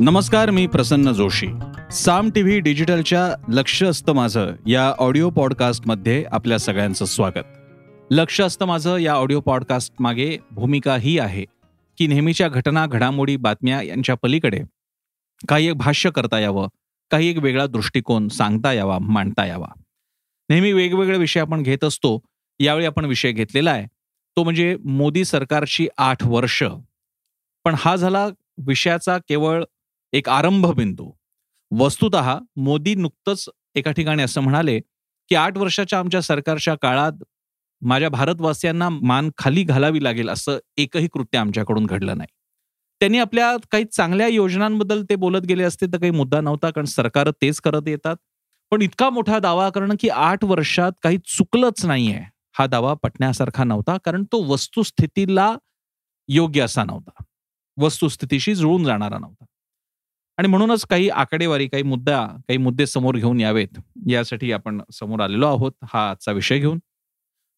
नमस्कार मी प्रसन्न जोशी. साम टीव्ही डिजिटलच्या लक्ष असतं माझं या ऑडिओ पॉडकास्टमध्ये आपल्या सगळ्यांचं स्वागत. लक्ष असतं माझं या ऑडिओ पॉडकास्ट मागे भूमिका ही आहे की नेहमीच्या घटना घडामोडी बातम्या यांच्या पलीकडे काही एक भाष्य करता यावं काही एक वेगळा दृष्टिकोन सांगता यावा मांडता यावा. नेहमी वेगवेगळे विषय आपण घेत असतो यावेळी आपण विषय घेतलेला आहे. तो म्हणजे मोदी सरकारची आठ वर्ष. पण हा झाला विषयाचा केवळ एक आरंभ बिंदू वस्तुत मोदी नुकतंच एका ठिकाणी असं म्हणाले की आठ वर्षाच्या आमच्या सरकारच्या काळात माझ्या भारतवासियांना मान खाली घालावी लागेल असं एकही कृत्य आमच्याकडून घडलं नाही. त्यांनी आपल्या काही चांगल्या योजनांबद्दल ते बोलत गेले असते तर काही मुद्दा नव्हता कारण सरकार तेच करत येतात. पण इतका मोठा दावा करणं की आठ वर्षात काही चुकलंच नाहीये हा दावा पटण्यासारखा नव्हता कारण तो वस्तुस्थितीला योग्य असा नव्हता. वस्तुस्थितीशी जुळून जाणारा नव्हता. आणि म्हणूनच काही आकडेवारी काही मुद्दा काही मुद्दे समोर घेऊन यावेत यासाठी आपण समोर आलेलो आहोत हा आजचा विषय घेऊन.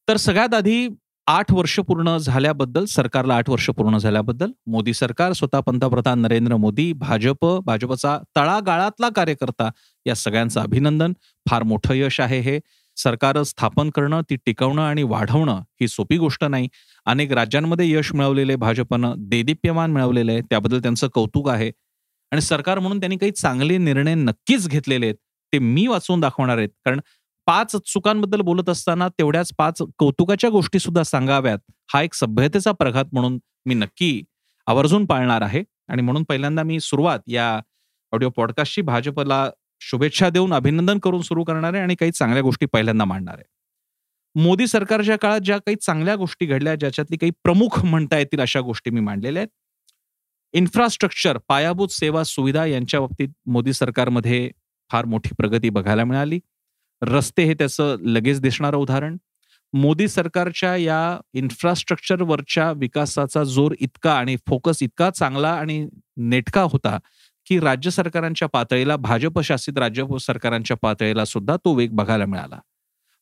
तर सगळ्यात आधी आठ वर्ष पूर्ण झाल्याबद्दल सरकारला आठ वर्ष पूर्ण झाल्याबद्दल मोदी सरकार स्वतः पंतप्रधान नरेंद्र मोदी भाजप भाजपचा तळागाळातला कार्यकर्ता या सगळ्यांचं अभिनंदन. फार मोठं यश आहे हे. सरकार स्थापन करणं ती टिकवणं आणि वाढवणं ही सोपी गोष्ट नाही. अनेक राज्यांमध्ये यश मिळवलेले भाजपनं देदीप्यमान मिळवलेलं आहे त्याबद्दल त्यांचं कौतुक आहे. आणि सरकार म्हणून त्यांनी काही चांगले निर्णय नक्कीच घेतलेले आहेत ते मी वाचवून दाखवणार आहेत. कारण पाच चुकांबद्दल बोलत असताना तेवढ्याच पाच कौतुकाच्या गोष्टी सुद्धा सांगाव्यात. हा एक सभ्यतेचा प्रघात म्हणून मी नक्की आवर्जून पाळणार आहे. आणि म्हणून पहिल्यांदा मी सुरुवात या ऑडिओ पॉडकास्टची भाजपला शुभेच्छा देऊन अभिनंदन करून सुरू करणार आहे आणि काही चांगल्या गोष्टी पहिल्यांदा मांडणार आहे. मोदी सरकारच्या काळात ज्या काही चांगल्या गोष्टी घडल्या ज्याच्यातली काही प्रमुख म्हणता येतील अशा गोष्टी मी मांडलेल्या आहेत. इन्फ्रास्ट्रक्चर पायाभूत सेवा सुविधा यांच्या बाबतीत मोदी सरकारमध्ये फार मोठी प्रगती बघायला मिळाली. रस्ते हे त्याचं लगेच दिसणारं उदाहरण. मोदी सरकारच्या या इन्फ्रास्ट्रक्चरवरच्या विकासाचा जोर इतका आणि फोकस इतका चांगला आणि नेटका होता की राज्य सरकारांच्या पातळीला भाजप शासित राज्य सरकारांच्या पातळीला सुद्धा तो वेग बघायला मिळाला.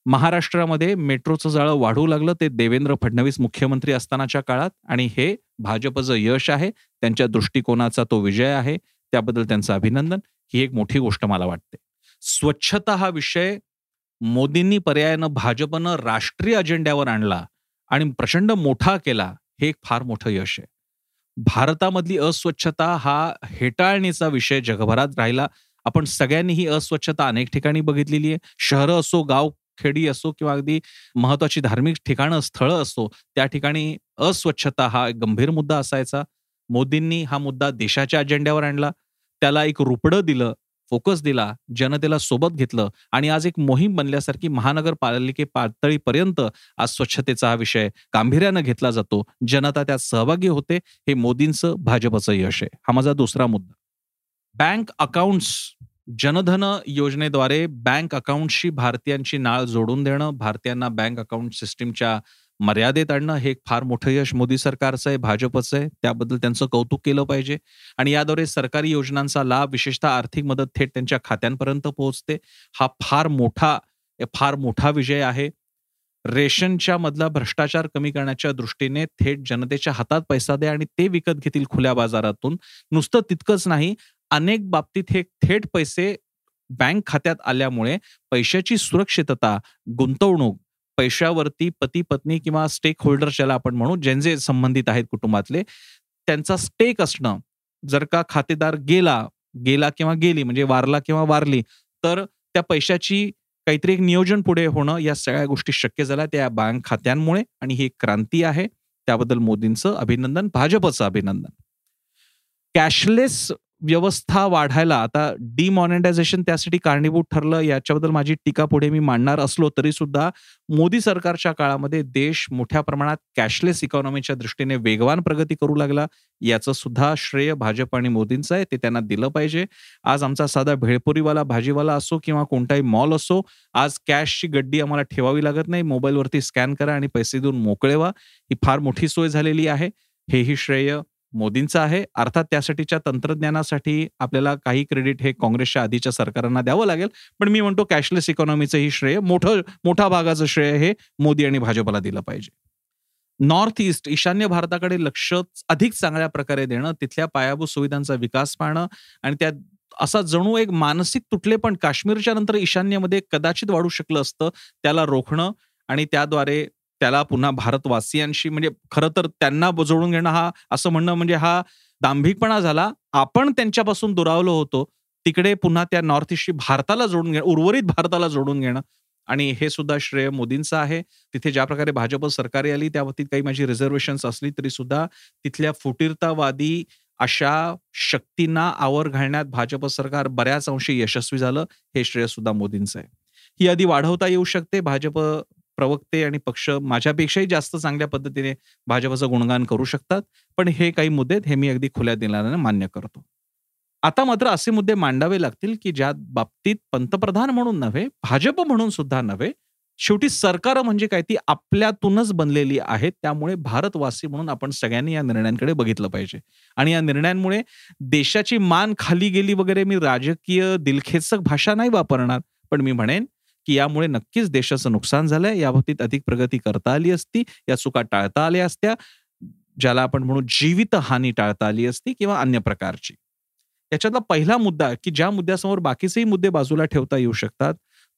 महाराष्ट्रामध्ये मेट्रोचं जाळं वाढू लागलं ते देवेंद्र फडणवीस मुख्यमंत्री असतानाच्या काळात आणि हे भाजपचं यश आहे. त्यांच्या दृष्टिकोनाचा तो विजय आहे. त्याबद्दल त्यांचं अभिनंदन. ही एक मोठी गोष्ट मला वाटते. स्वच्छता हा विषय मोदींनी पर्यायानं भाजपनं राष्ट्रीय अजेंड्यावर आणला आणि प्रचंड मोठा केला हे एक फार मोठं यश आहे. भारतामधली अस्वच्छता हा हेटाळणीचा विषय जगभरात राहिला. आपण सगळ्यांनी ही अस्वच्छता अनेक ठिकाणी बघितलेली आहे. शहरं असो गाव खेडी असो किंवा अगदी महत्वाची धार्मिक ठिकाणं स्थळं असो त्या ठिकाणी अस्वच्छता हा गंभीर मुद्दा असायचा. मोदींनी हा मुद्दा देशाच्या अजेंड्यावर आणला. त्याला एक रुपडं दिलं फोकस दिला जनतेला सोबत घेतलं आणि आज एक मोहीम बनल्यासारखी महानगरपालिके पातळीपर्यंत आज स्वच्छतेचा हा विषय गांभीर्यानं घेतला जातो. जनता त्यात सहभागी होते हे मोदींचं भाजपचं यश आहे. हा माझा दुसरा मुद्दा. बँक अकाउंट्स जनधन योजनेद्वारे बँक अकाउंटशी भारतीयांची नाळ जोडून देणं भारतीयांना बँक अकाउंट सिस्टीमच्या मर्यादेत आणणं हे एक फार मोठं यश मोदी सरकारचं आहे भाजपचं आहे. त्याबद्दल त्यांचं कौतुक केलं पाहिजे. आणि याद्वारे सरकारी योजनांचा लाभ विशेषतः आर्थिक मदत थेट त्यांच्या खात्यांपर्यंत पोहोचते. हा फार मोठा फार मोठा विजय आहे. रेशनच्या मधला भ्रष्टाचार कमी करण्याच्या दृष्टीने थेट जनतेच्या हातात पैसा द्या आणि ते विकत घेतील खुल्या बाजारातून. नुसतं तितकंच नाही अनेक बाबतीत हे थेट पैसे बँक खात्यात आल्यामुळे पैशाची सुरक्षितता गुंतवणूक पैशावरती पती पत्नी किंवा स्टेक होल्डर ज्याला आपण म्हणू ज्यांचे संबंधित आहेत कुटुंबातले त्यांचा स्टेक असणं जर का खातेदार गेला गेला किंवा गेली म्हणजे वारला किंवा वारली तर त्या पैशाची काहीतरी एक नियोजन पुढे होणं या सगळ्या गोष्टी शक्य झाल्या त्या बँक खात्यांमुळे आणि ही क्रांती आहे. त्याबद्दल मोदींचं अभिनंदन भाजपचं अभिनंदन. कॅशलेस व्यवस्था वाढायला आता डिमॉनिटायझेशन त्यासाठी कारणीभूत ठरलं याच्याबद्दल माझी टीका पुढे मी मांडणार असलो तरी सुद्धा मोदी सरकारच्या काळामध्ये देश मोठ्या प्रमाणात कॅशलेस इकॉनॉमीच्या दृष्टीने वेगवान प्रगती करू लागला. याचं सुद्धा श्रेय भाजप आणि मोदींचं आहे ते त्यांना दिलं पाहिजे. आज आमचा साधा भेळपुरीवाला भाजीवाला असो किंवा कोणताही मॉल असो आज कॅशची गड्डी आम्हाला ठेवावी लागत नाही. मोबाईलवरती स्कॅन करा आणि पैसे देऊन मोकळेवा ही फार मोठी सोय झालेली आहे. हेही श्रेय मोदींचा आहे. अर्थात त्यासाठीच्या तंत्रज्ञानासाठी आपल्याला काही क्रेडिट हे काँग्रेसच्या आधीच्या सरकारांना द्यावं लागेल. पण मी म्हणतो कॅशलेस इकॉनॉमीचं ही श्रेय मोठं मोठा भागाचं श्रेय हे मोदी आणि भाजपला दिलं पाहिजे. नॉर्थ ईस्ट ईशान्य भारताकडे लक्ष अधिक चांगल्या प्रकारे देणं तिथल्या पायाभूत सुविधांचा विकास पाहणं आणि त्या असा जणू एक मानसिक तुटले पण काश्मीरच्या नंतर ईशान्यमध्ये कदाचित वाढू शकलं असतं त्याला रोखणं आणि त्याद्वारे त्याला पुन्हा भारतवासियांशी म्हणजे खरं तर त्यांना जोडून घेणं हा असं म्हणणं म्हणजे हा दांभिकपणा झाला. आपण त्यांच्यापासून दुरावलो होतो. तिकडे पुन्हा त्या नॉर्थ ईस्टशी भारताला जोडून घेणं उर्वरित भारताला जोडून घेणं. आणि हे सुद्धा श्रेय मोदींचं आहे. तिथे ज्या प्रकारे भाजप सरकारी आली त्या बाबतीत काही माझी रिझर्वेशन्स असली तरी सुद्धा तिथल्या फुटीरतावादी अशा शक्तींना आवर घालण्यात भाजप सरकार बऱ्याच अंशी यशस्वी झालं. हे श्रेय सुद्धा मोदींचं आहे. ही यादी वाढवता येऊ शकते. भाजप प्रवक्ते आणि पक्ष माझ्यापेक्षाही जास्त चांगल्या पद्धतीने भाजपचं गुणगान करू शकतात. पण हे काही मुद्दे हे मी अगदी खुल्या दिलाने मान्य करतो. आता मात्र असे मुद्दे मांडावे लागतील की ज्या बाबतीत पंतप्रधान म्हणून नव्हे भाजप म्हणून सुद्धा नव्हे शेवटी सरकार म्हणजे काय? ती आपल्यातूनच बनलेली आहेत. त्यामुळे भारतवासी म्हणून आपण सगळ्यांनी या निर्णयांकडे बघितलं पाहिजे. आणि या निर्णयांमुळे देशाची मान खाली गेली वगैरे मी राजकीय दिलखेचक भाषा नाही वापरणार. पण मी म्हणेन की यामुळे नक्कीच देशाचं नुकसान झालंय. याबाबतीत अधिक प्रगती करता आली असती. या चुका टाळता आल्या असत्या ज्याला आपण म्हणू जीवित हानी टाळता आली असती किंवा अन्य प्रकारची. याच्यातला पहिला मुद्दा की ज्या मुद्द्यासमोर बाकीचेही मुद्दे बाजूला ठेवता येऊ शकतात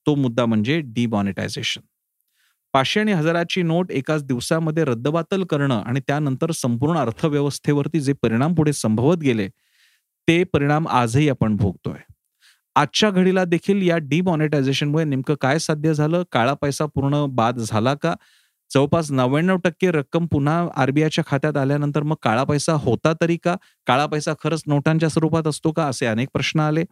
तो मुद्दा म्हणजे डिमॉनिटायझेशन पाचशे आणि हजाराची नोट एकाच दिवसामध्ये रद्दबातल करणं आणि त्यानंतर संपूर्ण अर्थव्यवस्थेवरती जे परिणाम पुढे संभवत गेले ते परिणाम आजही आपण भोगतोय. आजच्या घडीला देखील या डिमॉनिटायझेशनमुळे नेमकं काय साध्य झालं? काळा पैसा पूर्ण बाद झाला का? जवळपास नव्याण्णव टक्के रक्कम पुन्हा आरबीआयच्या खात्यात आल्यानंतर मग काळा पैसा होता तरी का? काळा पैसा खरंच नोटांच्या स्वरूपात असतो का? असे अनेक प्रश्न आले.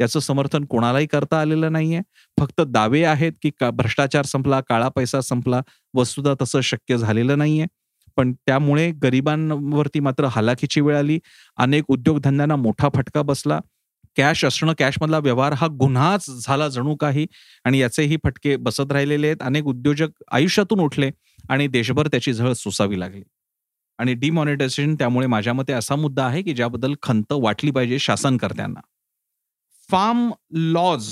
याचं समर्थन कोणालाही करता आलेलं नाहीये. फक्त दावे आहेत की का भ्रष्टाचार संपला काळा पैसा संपला वस्तुदा तसं शक्य झालेलं नाहीये. पण त्यामुळे गरिबांवरती मात्र हलाखीची वेळ आली. अनेक उद्योगधंद्यांना मोठा फटका बसला. कॅश असणं कॅशमधला व्यवहार हा गुन्हाच झाला जणू काही आणि याचेही फटके बसत राहिलेले आहेत. अनेक उद्योजक आयुष्यातून उठले आणि देशभर त्याची झळ सोसावी लागली. आणि डिमॉनिटायझेशन त्यामुळे माझ्या मते असा मुद्दा आहे की ज्याबद्दल खंत वाटली पाहिजे शासनकर्त्यांना. फार्म लॉज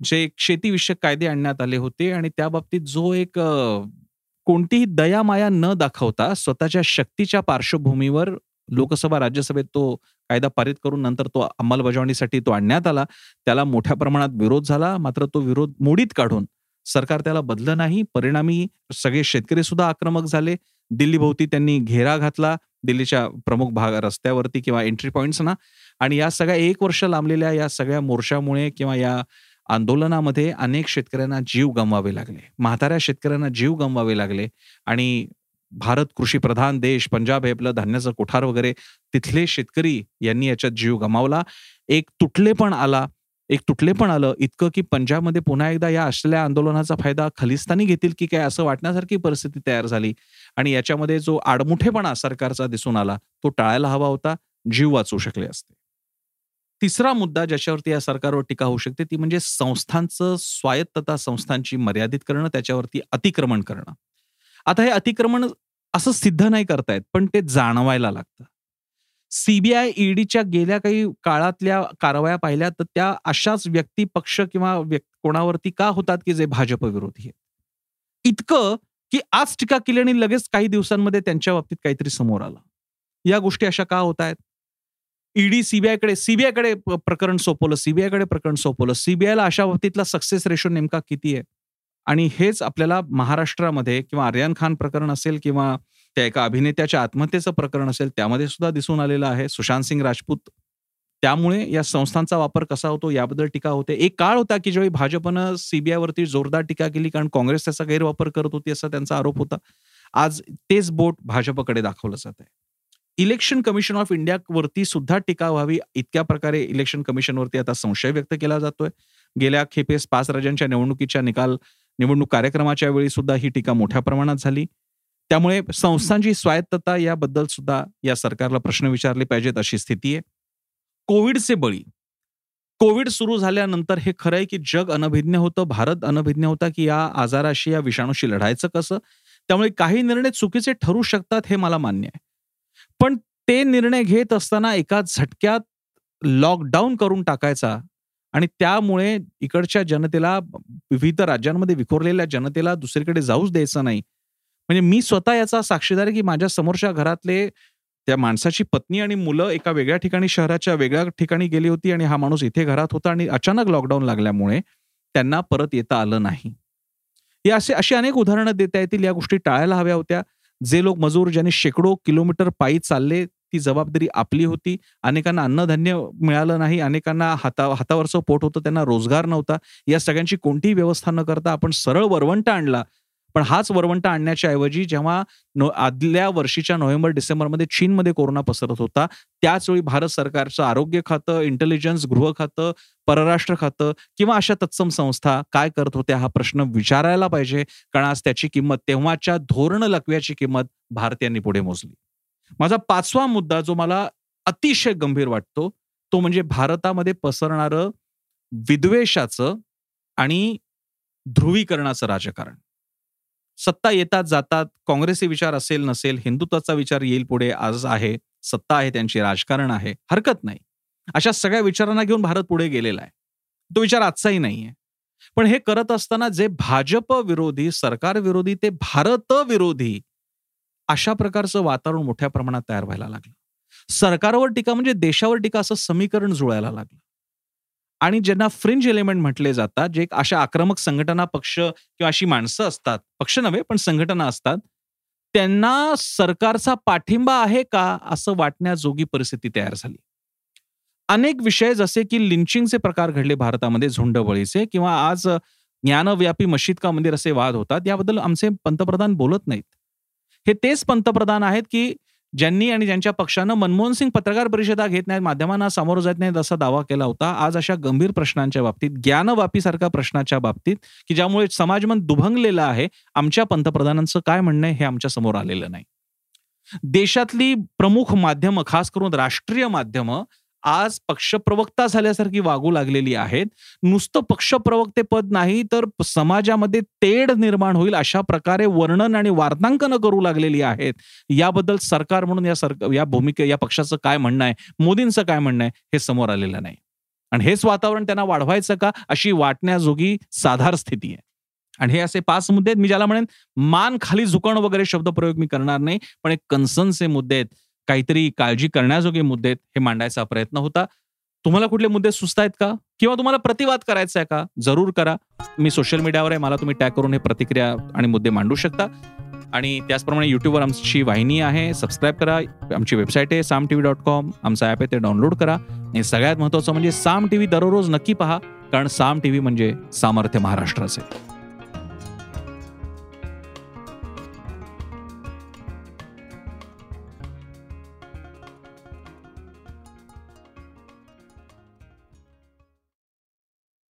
जे शेतीविषयक कायदे आणण्यात आले होते आणि त्या बाबतीत जो एक कोणतीही दयामाया न दाखवता स्वतःच्या शक्तीच्या पार्श्वभूमीवर लोकसभा राज्यसभेत तो कायदा पारित करून नंतर तो अंमलबजावणीसाठी तो आणण्यात आला. त्याला मोठ्या प्रमाणात विरोध झाला. मात्र तो विरोध मोडीत काढून सरकार त्याला बदलं नाही. परिणामी सगळे शेतकरी सुद्धा आक्रमक झाले. दिल्लीभोवती त्यांनी घेरा घातला. दिल्लीच्या प्रमुख भाग रस्त्यावरती किंवा एंट्री पॉइंट्सना आणि या सगळ्या एक वर्ष लांबलेल्या या सगळ्या मोर्चामुळे किंवा या आंदोलनामध्ये अनेक शेतकऱ्यांना जीव गमवावे लागले. म्हाताऱ्या शेतकऱ्यांना जीव गमवावे लागले. आणि भारत कृषी प्रधान देश पंजाब हे आपलं धान्याचं कोठार वगैरे तिथले शेतकरी यांनी याच्यात जीव गमावला. एक तुटलेपण आला एक तुटलेपण आलं इतकं की पंजाबमध्ये पुन्हा एकदा या असलेल्या आंदोलनाचा फायदा खलिस्तानी घेतील की काय असं वाटण्यासारखी परिस्थिती तयार झाली. आणि याच्यामध्ये जो आडमुठेपणा सरकारचा दिसून आला तो टाळायला हवा होता जीव वाचू शकले असते. तिसरा मुद्दा ज्याच्यावरती या सरकारवर टीका होऊ शकते ती म्हणजे संस्थांचं स्वायत्तता संस्थांची मर्यादित करणं त्याच्यावरती अतिक्रमण करणं. आता हे अतिक्रमण असं सिद्ध नाही करतायत पण ते जाणवायला लागतं. सीबीआय ईडीच्या गेल्या काही काळातल्या कारवाया पाहिल्या तर त्या अशाच व्यक्ती पक्ष किंवा कोणावरती का होतात की जे भाजप विरोधी आहेत? इतकं की आज टीका केली आणि लगेच काही दिवसांमध्ये त्यांच्या बाबतीत काहीतरी समोर आलं. या गोष्टी अशा का होत आहेत ईडी सीबीआयकडे सीबीआयकडे प्रकरण सोपवलं सीबीआयकडे प्रकरण सोपवलं. सीबीआयला अशा बाबतीतला सक्सेस रेशो नेमका किती आहे? आणि हेच आपल्याला महाराष्ट्रामध्ये किंवा आर्यन खान प्रकरण असेल किंवा त्या एका अभिनेत्याच्या आत्महत्येचं प्रकरण असेल त्यामध्ये सुद्धा दिसून आलेलं आहे. सुशांत सिंग राजपूत त्यामुळे या संस्थांचा वापर कसा होतो याबद्दल टीका होते. एक काळ होता की ज्यावेळी भाजपनं सीबीआयवरती जोरदार टीका केली कारण काँग्रेस त्याचा गैरवापर करत होती असा त्यांचा आरोप होता. आज तेच बोट भाजपकडे दाखवलं जात आहे. इलेक्शन कमिशन ऑफ इंडियावरती सुद्धा टीका व्हावी इतक्या प्रकारे इलेक्शन कमिशनवरती आता संशय व्यक्त केला जातोय. गेल्या खेपेस पाच राज्यांच्या निवडणुकीच्या निकाल निवडणूक कार्यक्रमाच्या वेळी सुद्धा ही टीका मोठ्या प्रमाणात झाली. त्यामुळे संस्थांची स्वायत्तता याबद्दल सुद्धा या सरकारला प्रश्न विचारले पाहिजेत अशी स्थिती आहे. कोविडचे बळी. कोविड सुरू झाल्यानंतर हे खरंय की जग अनभिज्ञ होतं भारत अनभिज्ञ होता की या आजाराशी या विषाणूशी लढायचं कसं? त्यामुळे काही निर्णय चुकीचे ठरू शकतात हे मला मान्य आहे. पण ते निर्णय घेत असताना एका झटक्यात लॉकडाऊन करून टाकायचा आणि त्यामुळे इकडच्या जनतेला विविध राज्यांमध्ये विखुरलेल्या जनतेला दुसरीकडे जाऊच द्यायचं नाही. म्हणजे मी स्वतः याचा साक्षीदार आहे की माझ्या समोरच्या घरातले त्या माणसाची पत्नी आणि मुलं एका वेगळ्या ठिकाणी शहराच्या वेगळ्या ठिकाणी गेली होती आणि हा माणूस इथे घरात होता आणि अचानक लॉकडाऊन लागल्यामुळे त्यांना परत येता आलं नाही. या असे अशी अनेक उदाहरणं देता येतील या गोष्टी टाळायला हव्या होत्या. जे लोक मजूर ज्यांनी शेकडो किलोमीटर पायी चालले ती जबाबदारी आपली होती. अनेकांना अन्नधान्य मिळालं नाही. अनेकांना हाता हातावरचं पोट होतं. त्यांना रोजगार नव्हता. या सगळ्यांची कोणतीही व्यवस्था न करता आपण सरळ वरवंट आणला. पण हाच वरवंटा आणण्याच्या ऐवजी जेव्हा आदल्या वर्षीच्या नोव्हेंबर डिसेंबरमध्ये चीनमध्ये कोरोना पसरत होता त्याचवेळी भारत सरकारचं आरोग्य खातं इंटेलिजन्स गृह खातं परराष्ट्र खातं किंवा अशा तत्सम संस्था काय करत होत्या हा प्रश्न विचारायला पाहिजे. कारण आज त्याची किंमत तेव्हाच्या धोरण लकव्याची किंमत भारतीयांनी पुढे मोजली. माझा पाचवा मुद्दा जो मला अतिशय गंभीर वाटतो तो म्हणजे भारतामध्ये पसरणारं विद्वेषाचं आणि ध्रुवीकरणाचं राजकारण. सत्ता येतात जातात काँग्रेसी विचार असेल नसेल हिंदुत्वाचा विचार येईल पुढे आज आहे सत्ता आहे त्यांची राजकारण आहे हरकत नाही. अशा सगळ्या विचारांना घेऊन भारत पुढे गेलेला आहे. तो विचार आजचाही नाहीये पण हे करत असताना जे भाजप विरोधी सरकार विरोधी ते भारत विरोधी अशा प्रकारचं वातावरण मोठ्या प्रमाणात तयार व्हायला लागलं. सरकारवर टीका म्हणजे देशावर टीका असं समीकरण जुळायला लागलं. आणि ज्यांना फ्रिंज एलिमेंट म्हटले जातात जे अशा आक्रमक संघटना पक्ष किंवा अशी माणसं असतात पक्ष नव्हे पण संघटना असतात त्यांना सरकारचा पाठिंबा आहे का असं वाटण्याजोगी परिस्थिती तयार झाली. अनेक विषय जसे की लिंचिंगचे प्रकार घडले भारतामध्ये झुंडबळीचे किंवा आज ज्ञानव्यापी मशीद का मंदिर असे वाद होतात याबद्दल आमचे पंतप्रधान बोलत नाहीत. हे तेच पंतप्रधान आहेत की ज्यांनी आणि ज्यांच्या पक्षानं मनमोहन सिंग पत्रकार परिषदा घेत नाहीत माध्यमांना समोर जात नाहीत असा दावा केला होता. आज अशा गंभीर प्रश्नांच्या बाबतीत ज्ञानवापीसारख्या प्रश्नाच्या बाबतीत की ज्यामुळे समाजमन दुभंगलेलं आहे आमच्या पंतप्रधानांचं काय म्हणणं आहे हे आमच्यासमोर आलेलं नाही. देशातली प्रमुख माध्यमं खास करून राष्ट्रीय माध्यमं आज पक्षप्रवक्ता झाल्यासारखी वागू लागलेली आहेत. नुसतं पक्षप्रवक्ते पद नाही तर समाजामध्ये तेढ निर्माण होईल अशा प्रकारे वर्णन आणि वार्तांकन करू लागलेली आहेत. याबद्दल सरकार म्हणून या सरकार या भूमिके या पक्षाचं काय म्हणणं आहे मोदींचं काय म्हणणं आहे हे समोर आलेलं नाही. आणि हेच वातावरण त्यांना वाढवायचं का अशी वाटण्याजोगी साधार स्थिती आहे. आणि हे असे पाच मुद्दे आहेत. मी ज्याला म्हणेन मान खाली झुकण वगैरे शब्दप्रयोग मी करणार नाही पण एक कन्सर्नचे मुद्दे आहेत. काहीतरी काळजी करण्याजोगे मुद्दे हे मांडायचा प्रयत्न होता. तुम्हाला कुठले मुद्दे सुचतायत का? किंवा तुम्हाला प्रतिवाद करायचा आहे का? जरूर करा. मी सोशल मीडियावर आहे मला तुम्ही टॅग करून हे प्रतिक्रिया आणि मुद्दे मांडू शकता. आणि त्याचप्रमाणे युट्यूबवर आमची वाहिनी आहे सबस्क्राईब करा. आमची वेबसाईट आहे साम टीव्ही डॉट कॉम. आमचा ॲप आहे ते डाउनलोड करा. आणि सगळ्यात महत्वाचं म्हणजे साम टीव्ही दररोज नक्की पहा कारण साम टीव्ही म्हणजे सामर्थ्य महाराष्ट्राचे